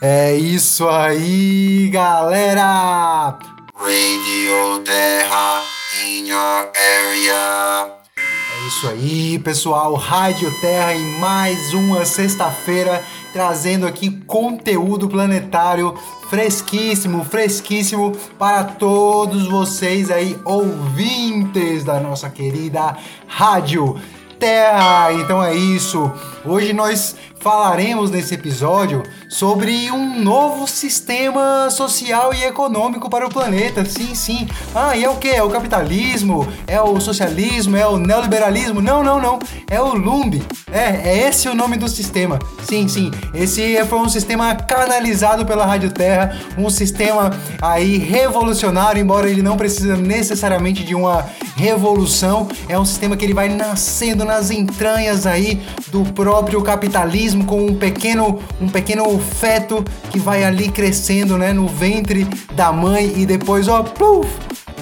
É isso aí, galera! Radio Terra in your area. É isso aí, pessoal. Rádio Terra em mais uma sexta-feira, trazendo aqui conteúdo planetário fresquíssimo, fresquíssimo para todos vocês aí, ouvintes da nossa querida Rádio Terra. Então é isso. Hoje nós falaremos nesse episódio sobre um novo sistema social e econômico para o planeta. Sim, sim. Ah, e é o que? É o capitalismo? É o socialismo? É o neoliberalismo? Não, não, não. É o LUMB. É, é esse o nome do sistema. Sim, sim. Esse foi um sistema canalizado pela Rádio Terra, um sistema aí revolucionário, embora ele não precise necessariamente de uma revolução. É um sistema que ele vai nascendo nas entranhas aí do próprio capitalismo com um pequeno, um pequeno feto que vai ali crescendo, né, no ventre da mãe e depois, ó,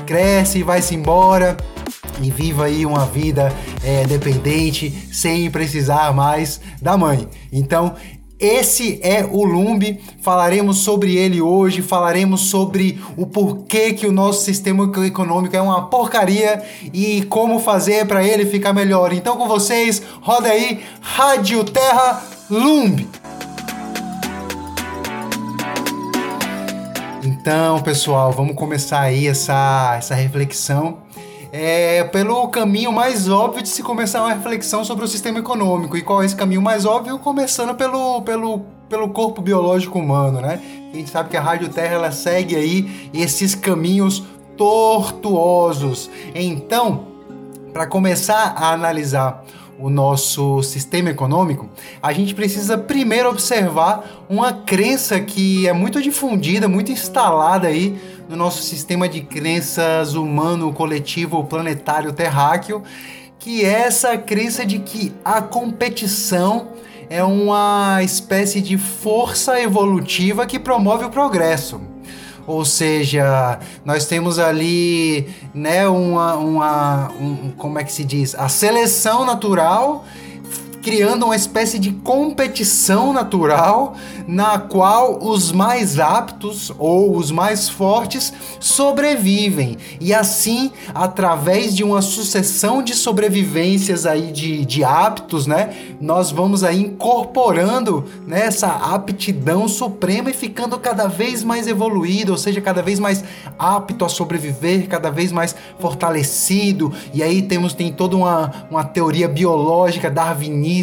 cresce e vai-se embora e viva aí uma vida é, dependente sem precisar mais da mãe. Então, esse é o Lumbi, falaremos sobre ele hoje, falaremos sobre o porquê que o nosso sistema econômico é uma porcaria e como fazer para ele ficar melhor. Então com vocês, roda aí Rádio Terra Lumbi. Então, pessoal, vamos começar aí essa, essa reflexão é, pelo caminho mais óbvio de se começar uma reflexão sobre o sistema econômico. E qual é esse caminho mais óbvio? Começando pelo, pelo, pelo corpo biológico humano, né? A gente sabe que a Rádio Terra ela segue aí esses caminhos tortuosos. Então, para começar a analisar o nosso sistema econômico, a gente precisa primeiro observar uma crença que é muito difundida, muito instalada aí no nosso sistema de crenças humano, coletivo, planetário, terráqueo, que é essa crença de que a competição é uma espécie de força evolutiva que promove o progresso. Ou seja, nós temos ali, né, uma, uma um, como é que se diz? A seleção natural criando uma espécie de competição natural na qual os mais aptos ou os mais fortes sobrevivem. E assim, através de uma sucessão de sobrevivências aí de, de aptos, né, nós vamos aí incorporando né, essa aptidão suprema e ficando cada vez mais evoluído, ou seja, cada vez mais apto a sobreviver, cada vez mais fortalecido. E aí temos tem toda uma, uma teoria biológica darwinista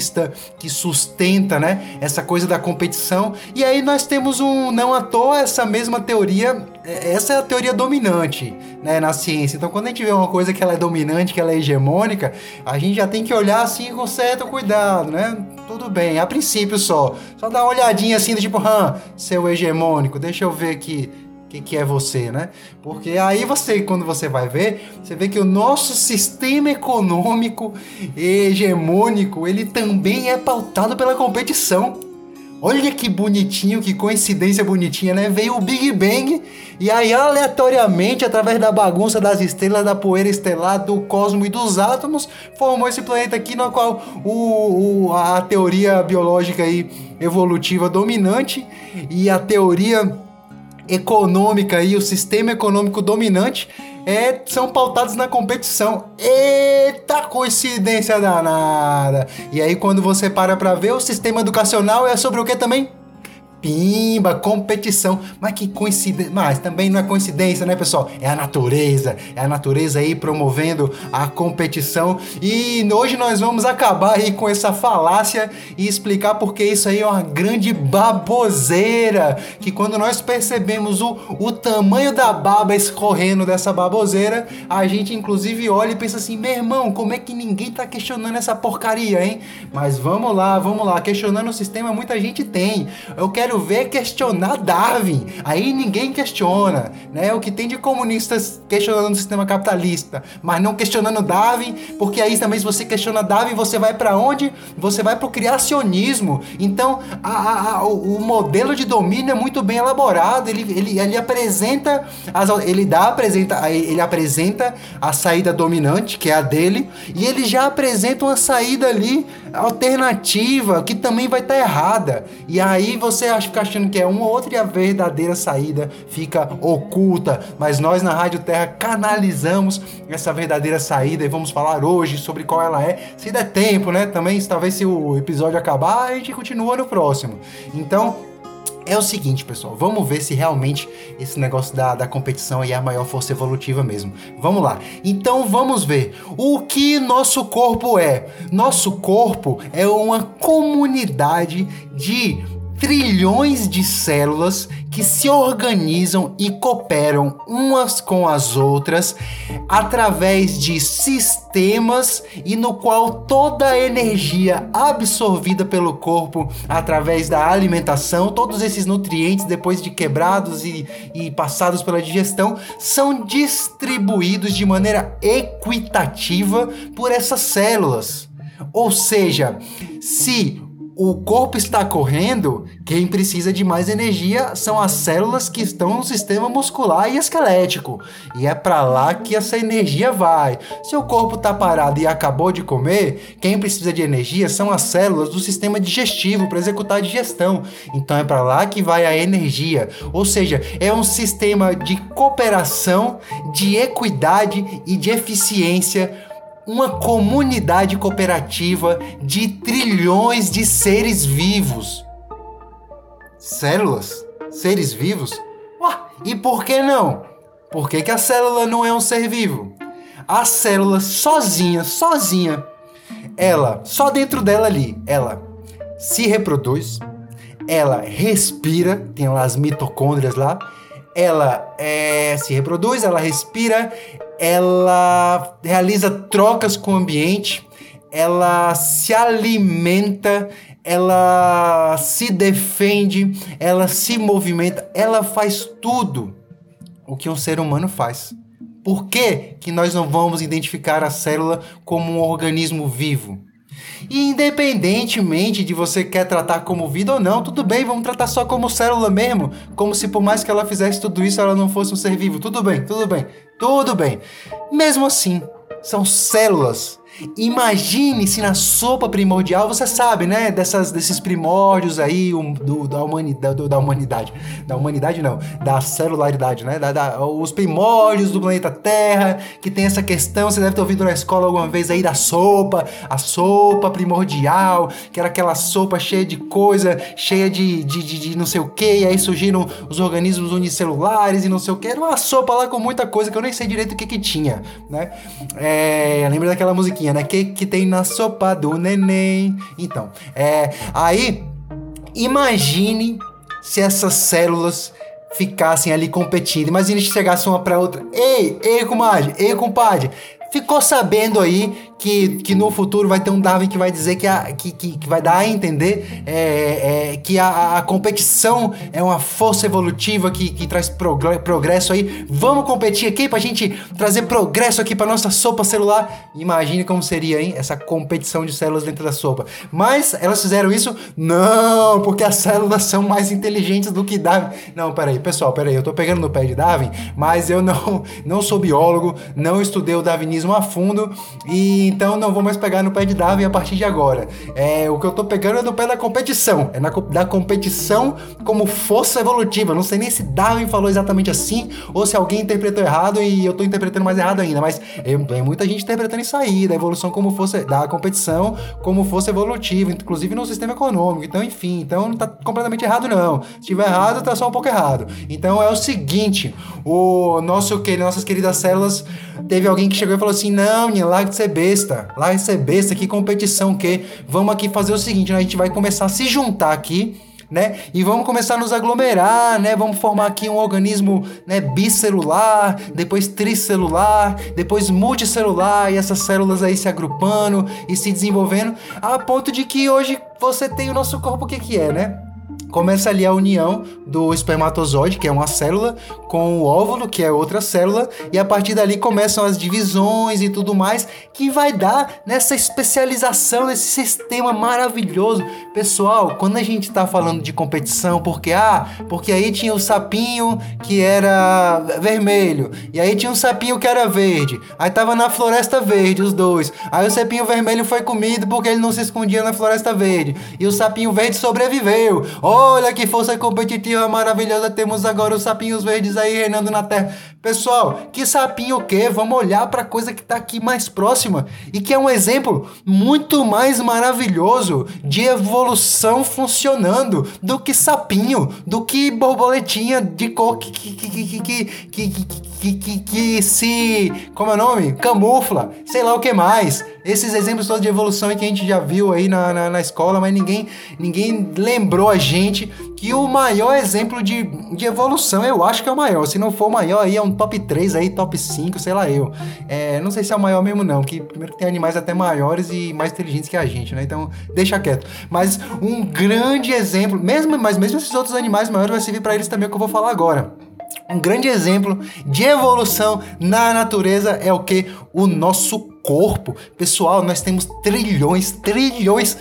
que sustenta, né, essa coisa da competição. E aí nós temos um não à toa essa mesma teoria, é, essa é a teoria dominante, né, na ciência. Então quando a gente vê uma coisa que ela é dominante, que ela é hegemônica, a gente já tem que olhar assim com certo cuidado, né? Tudo bem, a princípio só. Só dar uma olhadinha assim do tipo, hã, seu hegemônico, deixa eu ver aqui que, que é você, né? Porque aí você, quando você vai ver, você vê que o nosso sistema econômico hegemônico, ele também é pautado pela competição. Olha que bonitinho, que coincidência bonitinha, né? Veio o Big Bang e aí aleatoriamente, através da bagunça das estrelas, da poeira estelar, do cosmos e dos átomos, formou esse planeta aqui no qual o, o a teoria biológica aí evolutiva dominante e a teoria econômica e o sistema econômico dominante é, são pautados na competição. Eita coincidência danada! E aí quando você para para ver, o sistema educacional é sobre o que também? Pimba, competição. Mas que coincidência. Mas também não é coincidência, né, pessoal? É a natureza. É a natureza aí promovendo a competição. E hoje nós vamos acabar aí com essa falácia e explicar porque isso aí é uma grande baboseira. Que quando nós percebemos o, o tamanho da baba escorrendo dessa baboseira, a gente inclusive olha e pensa assim: meu irmão, como é que ninguém tá questionando essa porcaria, hein? Mas vamos lá, vamos lá. Questionando o sistema, muita gente tem. Eu quero quero ver questionar Darwin. Aí ninguém questiona, né? O que tem de comunistas questionando o sistema capitalista, mas não questionando Darwin, porque aí também se você questiona Darwin, você vai para onde? Você vai para o criacionismo. Então, a, a, o, o, modelo de domínio é muito bem elaborado. Ele, ele, ele apresenta, as, ele dá apresenta, ele apresenta a saída dominante, que é a dele, e ele já apresenta uma saída ali alternativa que também vai estar tá errada. E aí você fica achando que é uma ou outra e a verdadeira saída fica oculta. Mas nós na Rádio Terra canalizamos essa verdadeira saída e vamos falar hoje sobre qual ela é. Se der tempo, né? Também, talvez se o episódio acabar, a gente continua no próximo. Então, é o seguinte, pessoal, vamos ver se realmente esse negócio da, da competição é a maior força evolutiva mesmo. Vamos lá. Então vamos ver o que nosso corpo é. Nosso corpo é uma comunidade de trilhões de células que se organizam e cooperam umas com as outras através de sistemas e no qual toda a energia absorvida pelo corpo através da alimentação, todos esses nutrientes depois de quebrados e, e passados pela digestão, são distribuídos de maneira equitativa por essas células. Ou seja, se o corpo está correndo, quem precisa de mais energia são as células que estão no sistema muscular e esquelético. E é para lá que essa energia vai. Se o corpo está parado e acabou de comer, quem precisa de energia são as células do sistema digestivo para executar a digestão. Então é para lá que vai a energia. Ou seja, é um sistema de cooperação, de equidade e de eficiência uma comunidade cooperativa de trilhões de seres vivos. Células? Seres vivos? Ué, e por que não? Por que, que a célula não é um ser vivo? A célula sozinha, sozinha, ela, só dentro dela ali, ela se reproduz, ela respira, tem lá as mitocôndrias lá, ela é, se reproduz, ela respira, ela realiza trocas com o ambiente, ela se alimenta, ela se defende, ela se movimenta, ela faz tudo o que um ser humano faz. Por que, que nós não vamos identificar a célula como um organismo vivo? E independentemente de você quer tratar como vida ou não, tudo bem, vamos tratar só como célula mesmo, como se por mais que ela fizesse tudo isso, ela não fosse um ser vivo. Tudo bem, tudo bem, tudo bem. Mesmo assim, são células Imagine se na sopa primordial, você sabe, né? Dessas, desses primórdios aí um, do, da, humanidade, do, da humanidade. Da humanidade não, da celularidade, né? Da, da, os primórdios do planeta Terra, que tem essa questão, você deve ter ouvido na escola alguma vez aí da sopa, a sopa primordial, que era aquela sopa cheia de coisa, cheia de, de, de, de não sei o que, e aí surgiram os organismos unicelulares e não sei o que. Era uma sopa lá com muita coisa que eu nem sei direito o que que tinha, né? É, lembra daquela musiquinha né? Que que tem na sopa do neném? Então, é, aí imagine se essas células ficassem ali competindo. Imagine se chegasse uma para outra. Ei, ei, comadre, ei, compadre. Ficou sabendo aí que, que no futuro vai ter um Darwin que vai dizer que, a, que, que, que vai dar a entender é, é, que a, a, competição é uma força evolutiva que, que traz progresso aí. Vamos competir aqui pra gente trazer progresso aqui pra nossa sopa celular. Imagine como seria, hein? Essa competição de células dentro da sopa. Mas elas fizeram isso? Não, porque as células são mais inteligentes do que Darwin. Não, peraí, pessoal, peraí, eu tô pegando no pé de Darwin, mas eu não, não sou biólogo, não estudei o darwinismo a fundo e então não vou mais pegar no pé de Darwin a partir de agora. É, o que eu tô pegando é no pé da competição. É na, da competição como força evolutiva. Não sei nem se Darwin falou exatamente assim ou se alguém interpretou errado e eu tô interpretando mais errado ainda. Mas tem muita gente interpretando isso aí, da evolução como força, da competição como força evolutiva, inclusive no sistema econômico. Então, enfim, então não tá completamente errado, não. Se tiver errado, tá só um pouco errado. Então é o seguinte: o nosso, nossas queridas células, teve alguém que chegou e falou assim: não, larga de ser besta. Lá é besta, que competição que. Vamos aqui fazer o seguinte, né? a gente vai começar a se juntar aqui. Né? E vamos começar a nos aglomerar, né? Vamos formar aqui um organismo, né, bicelular, depois tricelular, depois multicelular e essas células aí se agrupando e se desenvolvendo a ponto de que hoje você tem o nosso corpo o que que é, né? Começa ali a união do espermatozoide, que é uma célula, com o óvulo, que é outra célula, e a partir dali começam as divisões e tudo mais, que vai dar nessa especialização, nesse sistema maravilhoso. Pessoal, quando a gente está falando de competição, porque ah, porque aí tinha o sapinho que era vermelho, e aí tinha um sapinho que era verde, aí tava na floresta verde os dois. Aí o sapinho vermelho foi comido porque ele não se escondia na floresta verde, e o sapinho verde sobreviveu. Oh, Olha que força competitiva maravilhosa temos agora os sapinhos verdes aí reinando na Terra. Pessoal, que sapinho o quê? Vamos olhar para coisa que tá aqui mais próxima e que é um exemplo muito mais maravilhoso de evolução funcionando do que sapinho, do que borboletinha de cor que que que que que que, que, que, que se como é o nome? Camufla, sei lá o que mais. Esses exemplos todos de evolução que a gente já viu aí na, na, na, escola, mas ninguém, ninguém lembrou a gente que o maior exemplo de, de evolução, eu acho que é o maior. Se não for o maior, aí é um top 3 aí, top 5, sei lá eu. É, não sei se é o maior mesmo não, que primeiro tem animais até maiores e mais inteligentes que a gente, né? Então, deixa quieto. Mas um grande exemplo, mesmo, mas mesmo esses outros animais maiores vai servir para eles também o que eu vou falar agora. Um grande exemplo de evolução na natureza é o que? O nosso corpo. Pessoal, nós temos trilhões, trilhões,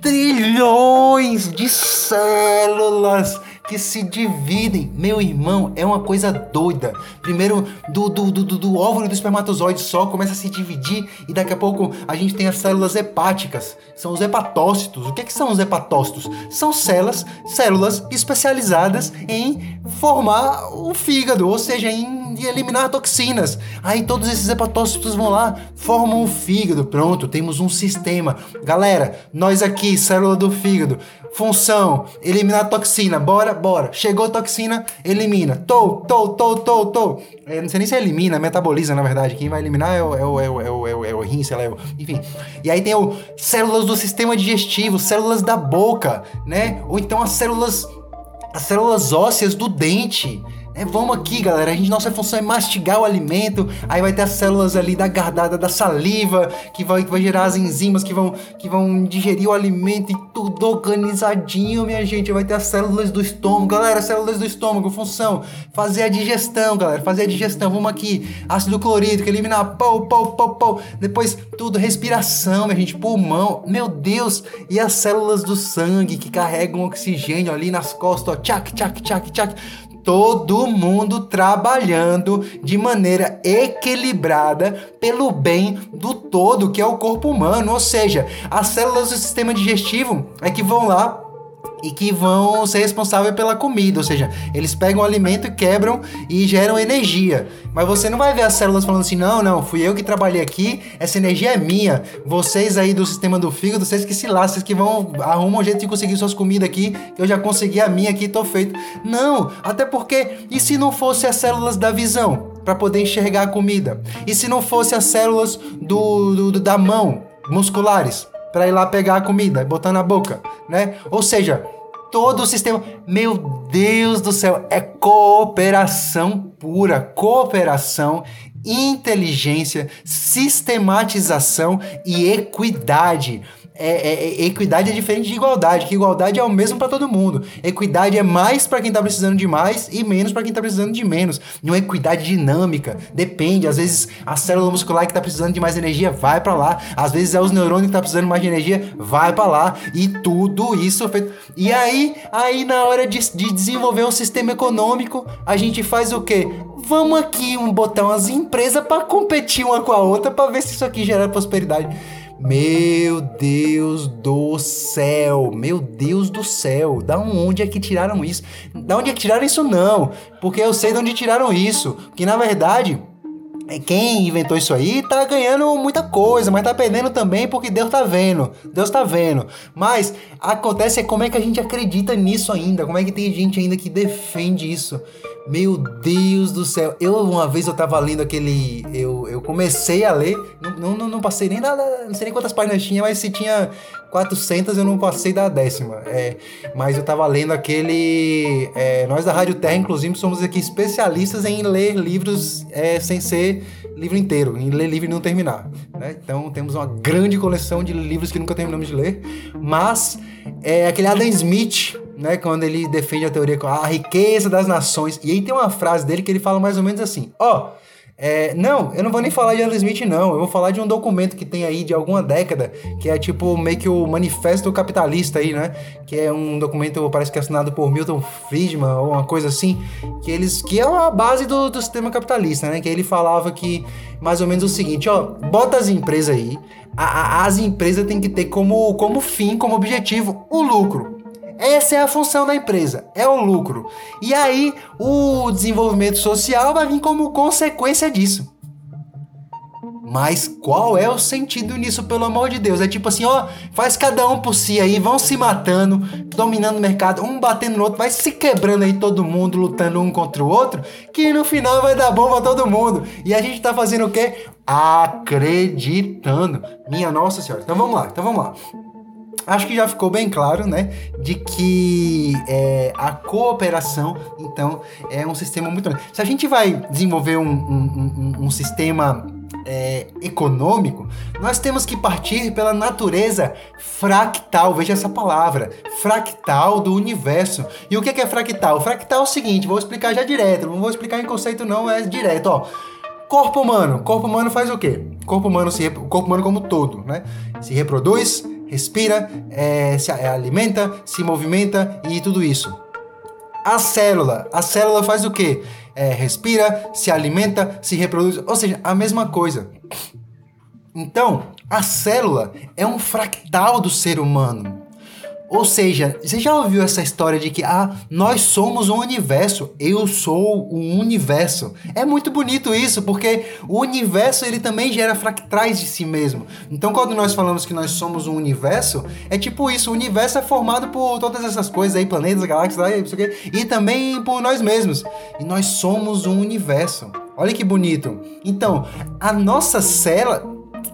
trilhões de células que se dividem. Meu irmão, é uma coisa doida. Primeiro, do, do, do, do óvulo do espermatozoide só começa a se dividir e daqui a pouco a gente tem as células hepáticas. São os hepatócitos. O que, é que são os hepatócitos? São células, células especializadas em formar o fígado, ou seja, em eliminar toxinas. Aí todos esses hepatócitos vão lá, formam o fígado. Pronto, temos um sistema. Galera, nós aqui, célula do fígado, Função, eliminar toxina. Bora, bora. Chegou toxina, elimina. Tô, tô, tô, tô, tô. É, não sei nem se elimina, metaboliza, na verdade. Quem vai eliminar é o, é o, é o, é o, é o, é o rim, sei lá. É o, enfim. E aí tem o células do sistema digestivo, células da boca, né? Ou então as células as células ósseas do dente. É, vamos aqui, galera. A gente, nossa função é mastigar o alimento. Aí vai ter as células ali da gardada da saliva, que vai, que vai gerar as enzimas que vão, que vão digerir o alimento e tudo organizadinho, minha gente. Vai ter as células do estômago. Galera, células do estômago, função. Fazer a digestão, galera. Fazer a digestão. Vamos aqui. Ácido clorídrico, eliminar. Pau, pau, pau, pau. Depois tudo, respiração, minha gente. Pulmão. Meu Deus. E as células do sangue que carregam oxigênio ali nas costas, ó. Tchac, tchac, tchac, tchac todo mundo trabalhando de maneira equilibrada pelo bem do todo, que é o corpo humano. Ou seja, as células do sistema digestivo é que vão lá e que vão ser responsáveis pela comida, ou seja, eles pegam o alimento, quebram e geram energia. Mas você não vai ver as células falando assim: "Não, não, fui eu que trabalhei aqui, essa energia é minha. Vocês aí do sistema do fígado, vocês que se lá, vocês que vão arrumam um jeito de conseguir suas comidas aqui, eu já consegui a minha aqui, tô feito". Não, até porque e se não fosse as células da visão para poder enxergar a comida? E se não fosse as células do, do da mão musculares? Para ir lá pegar a comida, botar na boca, né? Ou seja, todo o sistema, meu Deus do céu, é cooperação pura, cooperação, inteligência, sistematização e equidade. É, é, é, equidade é diferente de igualdade, que igualdade é o mesmo para todo mundo. Equidade é mais para quem tá precisando de mais e menos para quem tá precisando de menos. Não é equidade dinâmica, depende. Às vezes a célula muscular que tá precisando de mais energia vai para lá, às vezes é os neurônios que tá precisando mais de energia, vai para lá e tudo isso feito. E aí, aí na hora de, de desenvolver um sistema econômico, a gente faz o quê? Vamos aqui um, botar umas empresas para competir uma com a outra para ver se isso aqui gera prosperidade. Meu Deus do céu, meu Deus do céu, da onde é que tiraram isso? Da onde é que tiraram isso não? Porque eu sei de onde tiraram isso, que na verdade quem inventou isso aí tá ganhando muita coisa, mas tá perdendo também porque Deus tá vendo. Deus tá vendo. Mas acontece é como é que a gente acredita nisso ainda? Como é que tem gente ainda que defende isso? Meu Deus do céu. Eu, uma vez, eu tava lendo aquele. Eu, eu comecei a ler. Não, não, não passei nem da. Não sei nem quantas páginas tinha, mas se tinha 400, eu não passei da décima. É, mas eu tava lendo aquele. É, nós da Rádio Terra, inclusive, somos aqui especialistas em ler livros é, sem ser livro inteiro, em ler livro e não terminar. Né? Então temos uma grande coleção de livros que nunca terminamos de ler. Mas é aquele Adam Smith né, quando ele defende a teoria com a riqueza das nações. E aí tem uma frase dele que ele fala mais ou menos assim: ó. Oh, é, não, eu não vou nem falar de Adam Smith, não. Eu vou falar de um documento que tem aí de alguma década, que é tipo meio que o Manifesto Capitalista aí, né? Que é um documento, parece que é assinado por Milton Friedman ou uma coisa assim, que eles que é a base do, do sistema capitalista, né? Que ele falava que mais ou menos o seguinte, ó, bota as empresas aí, a, a, as empresas têm que ter como, como fim, como objetivo, o lucro Essa é a função da empresa, é o lucro. E aí o desenvolvimento social vai vir como consequência disso. Mas qual é o sentido nisso, pelo amor de Deus? É tipo assim, ó, faz cada um por si aí, vão se matando, dominando o mercado, um batendo no outro, vai se quebrando aí todo mundo, lutando um contra o outro, que no final vai dar bom pra todo mundo. E a gente tá fazendo o quê? Acreditando. Minha Nossa Senhora. Então vamos lá, então vamos lá acho que já ficou bem claro, né, de que é, a cooperação, então, é um sistema muito. Se a gente vai desenvolver um, um, um, um sistema é, econômico, nós temos que partir pela natureza fractal. Veja essa palavra, fractal do universo. E o que é fractal? Fractal é o seguinte, vou explicar já direto, não vou explicar em conceito não, é direto, ó. Corpo humano, corpo humano faz o quê? Corpo humano se corpo humano como todo, né? Se reproduz, respira, é, se alimenta, se movimenta e tudo isso. A célula, a célula faz o quê? É, respira, se alimenta, se reproduz, ou seja, a mesma coisa. Então, a célula é um fractal do ser humano. Ou seja, você já ouviu essa história de que ah, nós somos um universo, eu sou um universo. É muito bonito isso, porque o universo ele também gera fractais de si mesmo. Então, quando nós falamos que nós somos um universo, é tipo isso, o universo é formado por todas essas coisas aí, planetas, galáxias, e também por nós mesmos. E nós somos um universo. Olha que bonito. Então, a nossa célula,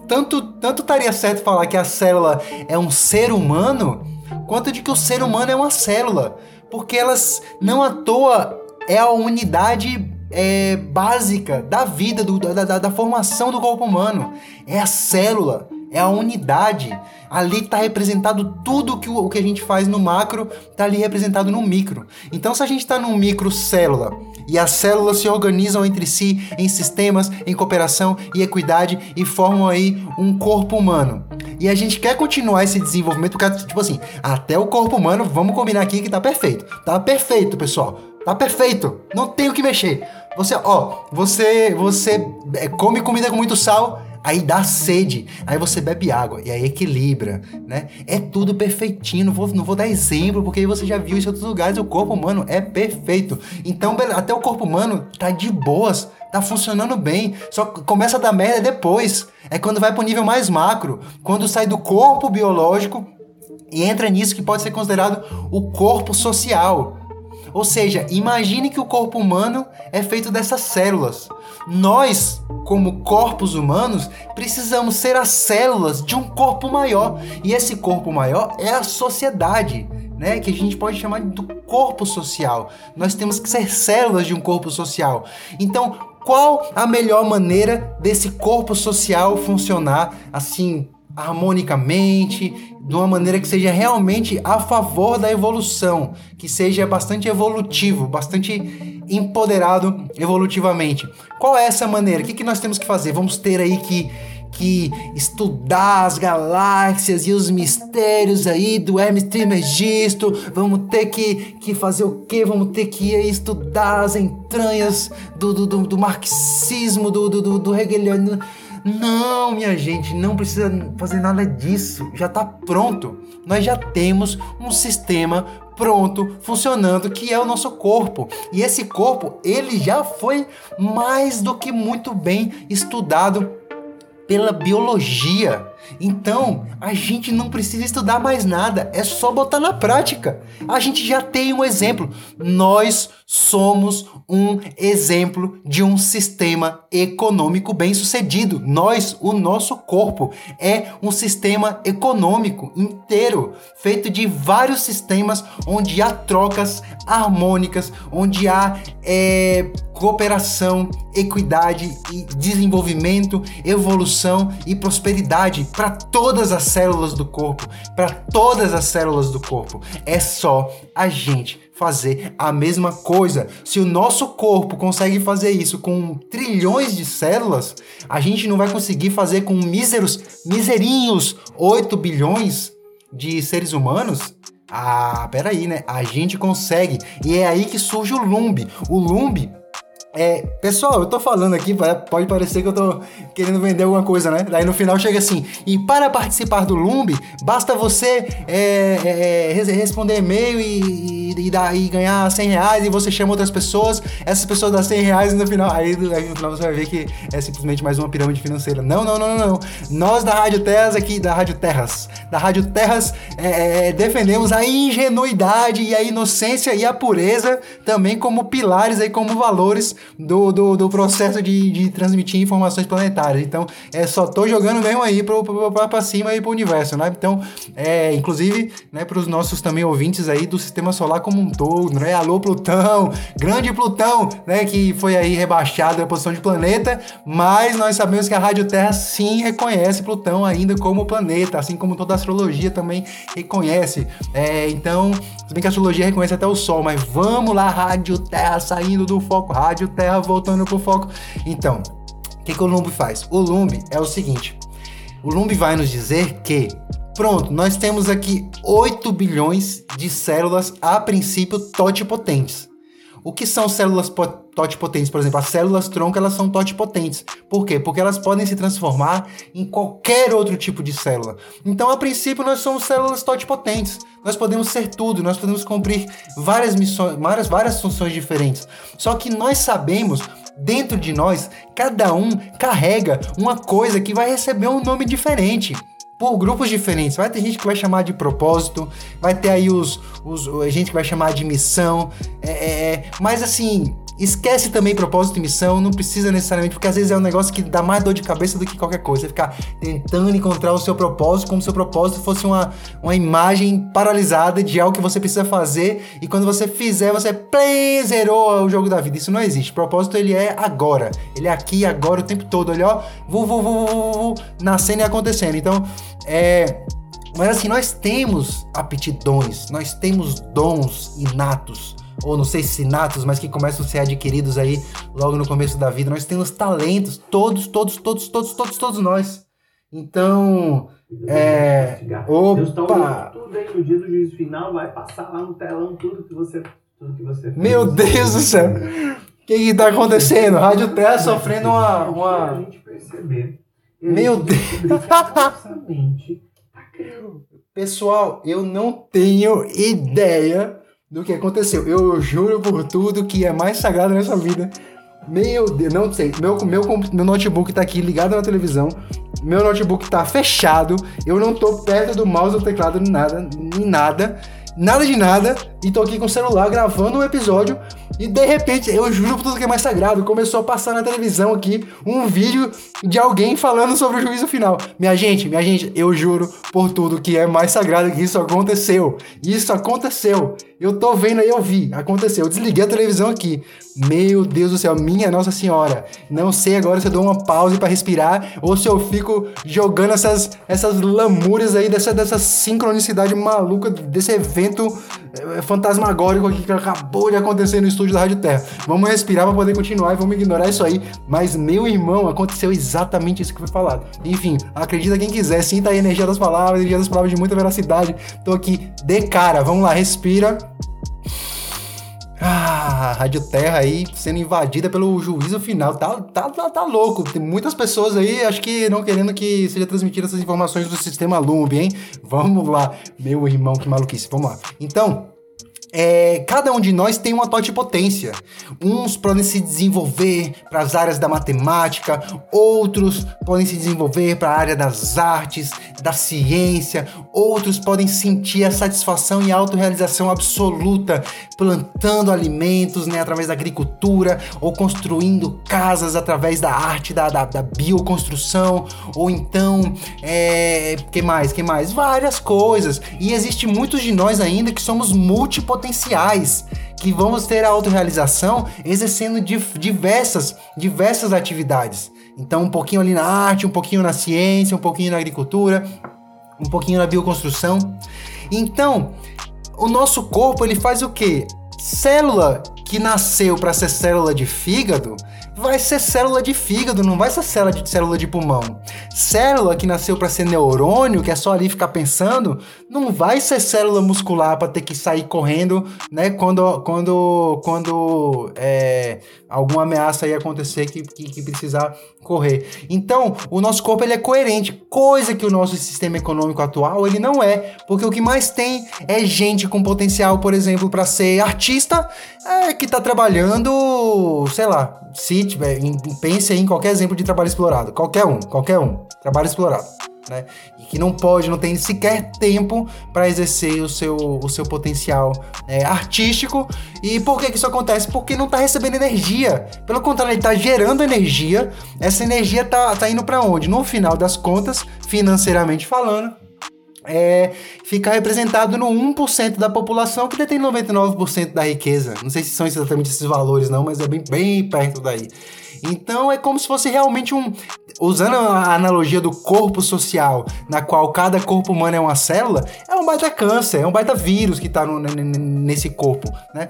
tanto tanto estaria certo falar que a célula é um ser humano, quanto de que o ser humano é uma célula, porque elas não à toa é a unidade é, básica da vida, do, da, da, da formação do corpo humano. É a célula, é a unidade. Ali está representado tudo que o, o que a gente faz no macro, está ali representado no micro. Então, se a gente está num micro célula e as células se organizam entre si em sistemas, em cooperação e equidade e formam aí um corpo humano. E a gente quer continuar esse desenvolvimento, porque, tipo assim, até o corpo humano, vamos combinar aqui que tá perfeito. Tá perfeito, pessoal. Tá perfeito. Não tem o que mexer. Você, ó, você, você é, come comida com muito sal, aí dá sede, aí você bebe água e aí equilibra, né? É tudo perfeitinho, não vou, não vou dar exemplo porque você já viu isso em outros lugares, o corpo humano é perfeito. Então, até o corpo humano tá de boas, tá funcionando bem, só começa a dar merda depois. É quando vai pro nível mais macro, quando sai do corpo biológico e entra nisso que pode ser considerado o corpo social. Ou seja, imagine que o corpo humano é feito dessas células. Nós, como corpos humanos, precisamos ser as células de um corpo maior. E esse corpo maior é a sociedade. Né, que a gente pode chamar do corpo social. Nós temos que ser células de um corpo social. Então, qual a melhor maneira desse corpo social funcionar assim harmonicamente, de uma maneira que seja realmente a favor da evolução, que seja bastante evolutivo, bastante empoderado evolutivamente. Qual é essa maneira? O que, que nós temos que fazer? Vamos ter aí que que estudar as galáxias e os mistérios aí do Hermes Trismegisto. Vamos ter que, que fazer o quê? Vamos ter que estudar as entranhas do, do, do, do marxismo, do, do, do, do hegeliano. Não, minha gente, não precisa fazer nada disso. Já está pronto. Nós já temos um sistema pronto, funcionando, que é o nosso corpo. E esse corpo, ele já foi mais do que muito bem estudado pela biologia. Então, a gente não precisa estudar mais nada, é só botar na prática. A gente já tem um exemplo. Nós somos um exemplo de um sistema econômico bem-sucedido. Nós, o nosso corpo, é um sistema econômico inteiro, feito de vários sistemas onde há trocas harmônicas, onde há é, cooperação, equidade e desenvolvimento, evolução e prosperidade para todas as células do corpo, para todas as células do corpo. É só a gente fazer a mesma coisa. Se o nosso corpo consegue fazer isso com trilhões de células, a gente não vai conseguir fazer com míseros, miserinhos 8 bilhões de seres humanos? Ah, peraí, né? A gente consegue. E é aí que surge o Lumbi. O Lumbi É, pessoal, eu tô falando aqui, pode parecer que eu tô querendo vender alguma coisa, né? Daí no final chega assim, e para participar do Lumbi, basta você é, é, é responder e-mail e, e, e, ganhar 100 reais e você chama outras pessoas, essas pessoas dão 100 reais e no final, aí, aí, no final você vai ver que é simplesmente mais uma pirâmide financeira. Não, não, não, não, não. Nós da Rádio Terras aqui, da Rádio Terras, da Rádio Terras, é, é, defendemos a ingenuidade e a inocência e a pureza também como pilares aí, como valores do, do, do processo de, de transmitir informações planetárias. Então, é só tô jogando mesmo aí pro, pro, pro, pra cima e pro universo, né? Então, é, inclusive, né, pros nossos também ouvintes aí do sistema solar como um todo, né? Alô, Plutão, grande Plutão, né? Que foi aí rebaixado a posição de planeta, mas nós sabemos que a Rádio Terra sim reconhece Plutão ainda como planeta, assim como toda a astrologia também reconhece. É, então, se bem que a astrologia reconhece até o Sol, mas vamos lá, Rádio Terra saindo do foco, Rádio Terra voltando pro foco. Então, o que, que o Lumbi faz? O Lumbi é o seguinte: o Lumbi vai nos dizer que, pronto, nós temos aqui 8 bilhões de células a princípio totipotentes. O que são células totipotentes? Por exemplo, as células tronco elas são totipotentes. Por quê? Porque elas podem se transformar em qualquer outro tipo de célula. Então, a princípio, nós somos células totipotentes. Nós podemos ser tudo, nós podemos cumprir várias missões, várias, várias funções diferentes. Só que nós sabemos dentro de nós, cada um carrega uma coisa que vai receber um nome diferente por grupos diferentes. Vai ter gente que vai chamar de propósito, vai ter aí os, os a gente que vai chamar de missão, é, é, é mas assim, Esquece também propósito e missão, não precisa necessariamente, porque às vezes é um negócio que dá mais dor de cabeça do que qualquer coisa. Você ficar tentando encontrar o seu propósito como se o propósito fosse uma, uma imagem paralisada de algo que você precisa fazer e quando você fizer, você play, zerou o jogo da vida. Isso não existe. Propósito ele é agora. Ele é aqui, agora, o tempo todo. Ele, ó, vu, vu, vu, vu, nascendo e acontecendo. Então, é. Mas assim, nós temos aptidões, nós temos dons inatos ou não sei se natos, mas que começam a ser adquiridos aí logo no começo da vida. Nós temos talentos, todos, todos, todos, todos, todos, todos nós. Então, é. Opa! Tudo aí no dia do juízo final vai passar lá no telão tudo que você, tudo que você fez. Meu Deus do céu! O que está acontecendo? Rádio Terra sofrendo uma. uma... A gente perceber. Meu Deus! Pessoal, eu não tenho ideia do que aconteceu. Eu juro por tudo que é mais sagrado nessa vida. Meu Deus, não sei. Meu, meu, meu notebook tá aqui ligado na televisão. Meu notebook tá fechado. Eu não tô perto do mouse ou teclado nada. Nem nada. Nada de nada. E tô aqui com o celular gravando um episódio. E de repente, eu juro por tudo que é mais sagrado, começou a passar na televisão aqui um vídeo de alguém falando sobre o juízo final. Minha gente, minha gente, eu juro por tudo que é mais sagrado que isso aconteceu. Isso aconteceu. Eu tô vendo aí, eu vi. Aconteceu. Eu desliguei a televisão aqui. Meu Deus do céu, minha Nossa Senhora. Não sei agora se eu dou uma pausa para respirar ou se eu fico jogando essas, essas lamúrias aí, dessa, dessa sincronicidade maluca desse evento é, fantasmagórico aqui que acabou de acontecer no estúdio da Rádio Terra. Vamos respirar para poder continuar e vamos ignorar isso aí. Mas, meu irmão, aconteceu exatamente isso que foi falado. Enfim, acredita quem quiser, sinta a energia das palavras, energia das palavras de muita veracidade. Tô aqui de cara. Vamos lá, respira. Ah, Rádio Terra aí sendo invadida pelo juízo final. Tá, tá, tá, tá, louco. Tem muitas pessoas aí, acho que não querendo que seja transmitida essas informações do sistema Lumbi, hein? Vamos lá. Meu irmão, que maluquice. Vamos lá. Então, é, cada um de nós tem uma totipotência. Uns podem se desenvolver para as áreas da matemática, outros podem se desenvolver para a área das artes, da ciência, outros podem sentir a satisfação e a autorrealização absoluta plantando alimentos né, através da agricultura, ou construindo casas através da arte da, da, da bioconstrução, ou então, é, que mais, que mais? Várias coisas. E existe muitos de nós ainda que somos multipotentes potenciais que vamos ter a autorrealização exercendo diversas, diversas atividades. Então, um pouquinho ali na arte, um pouquinho na ciência, um pouquinho na agricultura, um pouquinho na bioconstrução. Então, o nosso corpo ele faz o quê? Célula que nasceu para ser célula de fígado vai ser célula de fígado, não vai ser célula de, célula de pulmão. Célula que nasceu para ser neurônio, que é só ali ficar pensando, não vai ser célula muscular para ter que sair correndo, né? Quando, quando, quando é, alguma ameaça aí acontecer que, que, que, precisar correr. Então, o nosso corpo ele é coerente, coisa que o nosso sistema econômico atual ele não é, porque o que mais tem é gente com potencial, por exemplo, para ser artista, é, que tá trabalhando, sei lá, se tiver, pense em qualquer exemplo de trabalho explorado, qualquer um, qualquer um, trabalho explorado né? E que não pode, não tem sequer tempo para exercer o seu, o seu potencial é, artístico. E por que, que isso acontece? Porque não está recebendo energia. Pelo contrário, ele está gerando energia. Essa energia tá, tá indo para onde? No final das contas, financeiramente falando, é, fica representado no 1% da população que detém 99% da riqueza. Não sei se são exatamente esses valores, não, mas é bem, bem perto daí. Então é como se fosse realmente um. Usando a analogia do corpo social, na qual cada corpo humano é uma célula, é um baita câncer, é um baita vírus que está nesse corpo, né?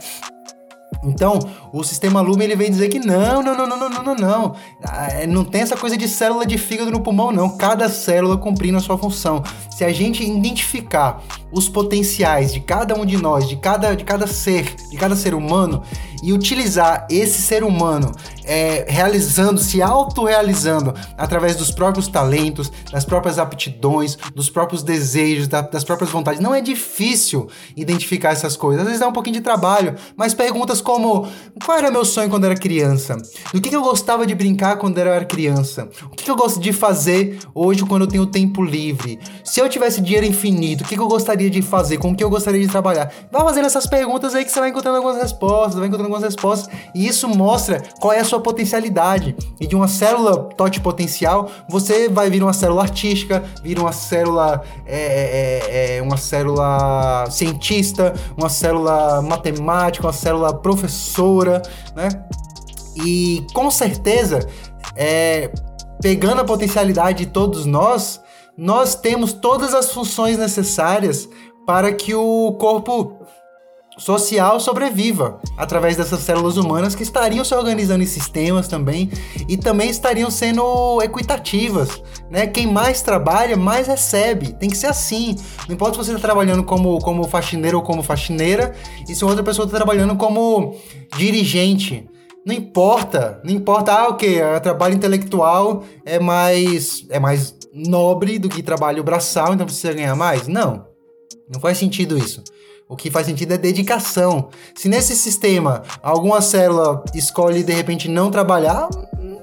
Então, o sistema Lumen ele vem dizer que não, não, não, não, não, não, não, não. Ah, é, não tem essa coisa de célula de fígado no pulmão, não. Cada célula cumprindo a sua função. Se a gente identificar os potenciais de cada um de nós, de cada, de cada ser, de cada ser humano, e utilizar esse ser humano é, realizando, se autorrealizando através dos próprios talentos, das próprias aptidões, dos próprios desejos, da, das próprias vontades. Não é difícil identificar essas coisas. Às vezes dá um pouquinho de trabalho, mas perguntas como: qual era meu sonho quando era criança? Do que, que eu gostava de brincar quando era criança? O que, que eu gosto de fazer hoje quando eu tenho tempo livre? Se eu tivesse dinheiro infinito, o que, que eu gostaria de fazer? Com o que eu gostaria de trabalhar? Vai fazendo essas perguntas aí que você vai encontrando algumas respostas, vai encontrando algumas respostas, e isso mostra qual é a sua potencialidade. E de uma célula tote potencial, você vai vir uma célula artística, vir uma célula é, é, é, uma célula cientista, uma célula matemática, uma célula professora, né? E com certeza, é, pegando a potencialidade de todos nós, nós temos todas as funções necessárias para que o corpo social sobreviva através dessas células humanas que estariam se organizando em sistemas também e também estariam sendo equitativas, né? Quem mais trabalha, mais recebe. Tem que ser assim. Não importa se você está trabalhando como, como faxineiro ou como faxineira e se outra pessoa está trabalhando como dirigente. Não importa, não importa, ah, o que? O trabalho intelectual é mais é mais nobre do que trabalho braçal, então precisa ganhar mais? Não. Não faz sentido isso. O que faz sentido é dedicação. Se nesse sistema alguma célula escolhe de repente não trabalhar,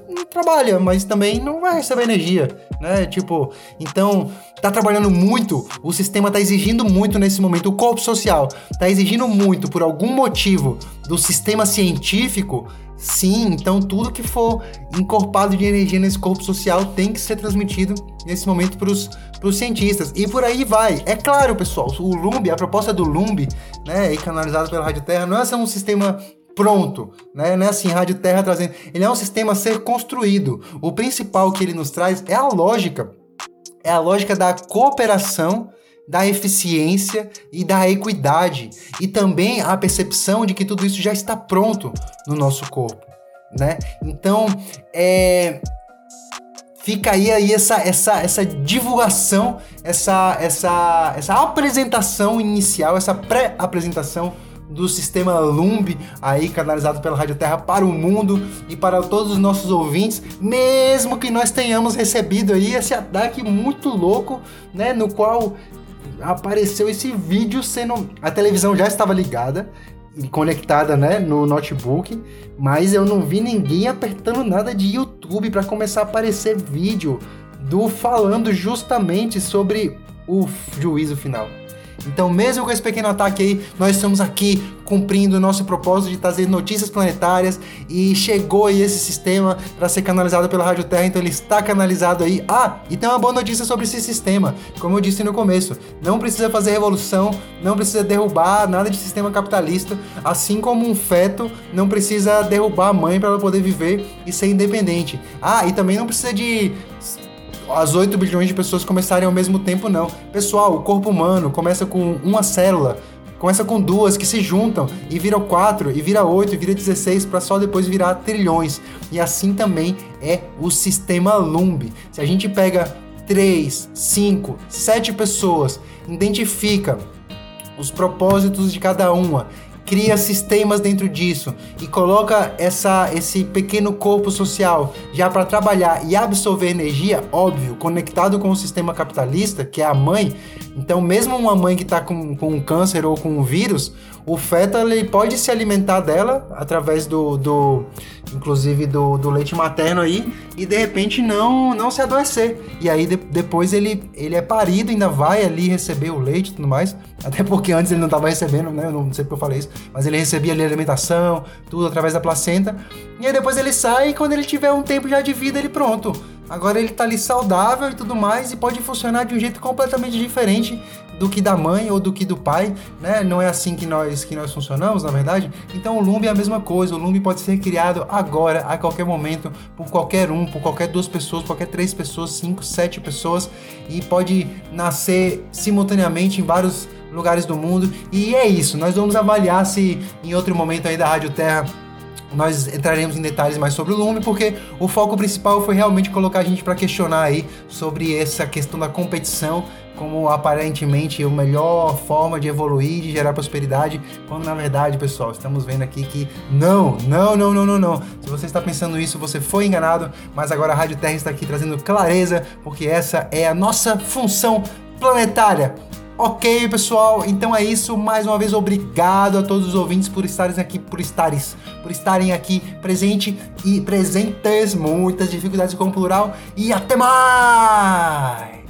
não trabalha, mas também não vai receber energia, né? Tipo, então tá trabalhando muito, o sistema tá exigindo muito nesse momento, o corpo social tá exigindo muito por algum motivo do sistema científico Sim, então tudo que for encorpado de energia nesse corpo social tem que ser transmitido nesse momento para os cientistas. E por aí vai. É claro, pessoal, o LUMB, a proposta do LUMB, né, e canalizado pela Rádio Terra, não é ser um sistema pronto, né? Não é assim, Rádio Terra trazendo. Ele é um sistema a ser construído. O principal que ele nos traz é a lógica. É a lógica da cooperação da eficiência e da equidade e também a percepção de que tudo isso já está pronto no nosso corpo, né? Então, é fica aí, aí essa, essa, essa divulgação, essa, essa, essa apresentação inicial, essa pré-apresentação do sistema Lumb, aí canalizado pela Rádio Terra para o mundo e para todos os nossos ouvintes, mesmo que nós tenhamos recebido aí esse ataque muito louco, né, no qual apareceu esse vídeo sendo. A televisão já estava ligada e conectada, né, no notebook, mas eu não vi ninguém apertando nada de YouTube para começar a aparecer vídeo do falando justamente sobre o juízo final. Então, mesmo com esse pequeno ataque aí, nós estamos aqui cumprindo o nosso propósito de trazer notícias planetárias e chegou aí esse sistema para ser canalizado pela Rádio Terra, então ele está canalizado aí. Ah, e tem uma boa notícia sobre esse sistema. Como eu disse no começo, não precisa fazer revolução, não precisa derrubar nada de sistema capitalista, assim como um feto não precisa derrubar a mãe para ela poder viver e ser independente. Ah, e também não precisa de as 8 bilhões de pessoas começarem ao mesmo tempo, não. Pessoal, o corpo humano começa com uma célula começa com duas que se juntam e viram quatro, e vira oito, e vira 16, para só depois virar trilhões. E assim também é o sistema Lumbi. Se a gente pega três, cinco, sete pessoas, identifica os propósitos de cada uma cria sistemas dentro disso e coloca essa, esse pequeno corpo social já para trabalhar e absorver energia, óbvio, conectado com o sistema capitalista, que é a mãe. Então, mesmo uma mãe que está com, com um câncer ou com um vírus, o feto ele pode se alimentar dela através do, do inclusive do, do leite materno aí e de repente não não se adoecer. E aí de, depois ele ele é parido ainda vai ali receber o leite e tudo mais. Até porque antes ele não estava recebendo né? Eu não sei porque eu falei isso mas ele recebia ali alimentação tudo através da placenta. E aí depois ele sai e quando ele tiver um tempo já de vida ele pronto agora ele tá ali saudável e tudo mais e pode funcionar de um jeito completamente diferente do que da mãe ou do que do pai, né? Não é assim que nós que nós funcionamos, na verdade. Então o Lumbi é a mesma coisa. O Lumbi pode ser criado agora, a qualquer momento, por qualquer um, por qualquer duas pessoas, qualquer três pessoas, cinco, sete pessoas e pode nascer simultaneamente em vários lugares do mundo. E é isso. Nós vamos avaliar se em outro momento aí da Rádio Terra nós entraremos em detalhes mais sobre o Lume, porque o foco principal foi realmente colocar a gente para questionar aí sobre essa questão da competição como aparentemente a melhor forma de evoluir, de gerar prosperidade, quando na verdade, pessoal, estamos vendo aqui que não, não, não, não, não, não. Se você está pensando isso, você foi enganado, mas agora a Rádio Terra está aqui trazendo clareza, porque essa é a nossa função planetária. Ok, pessoal, então é isso. Mais uma vez, obrigado a todos os ouvintes por estarem aqui, por estares, por estarem aqui presente e presentes. Muitas dificuldades com o plural. E até mais!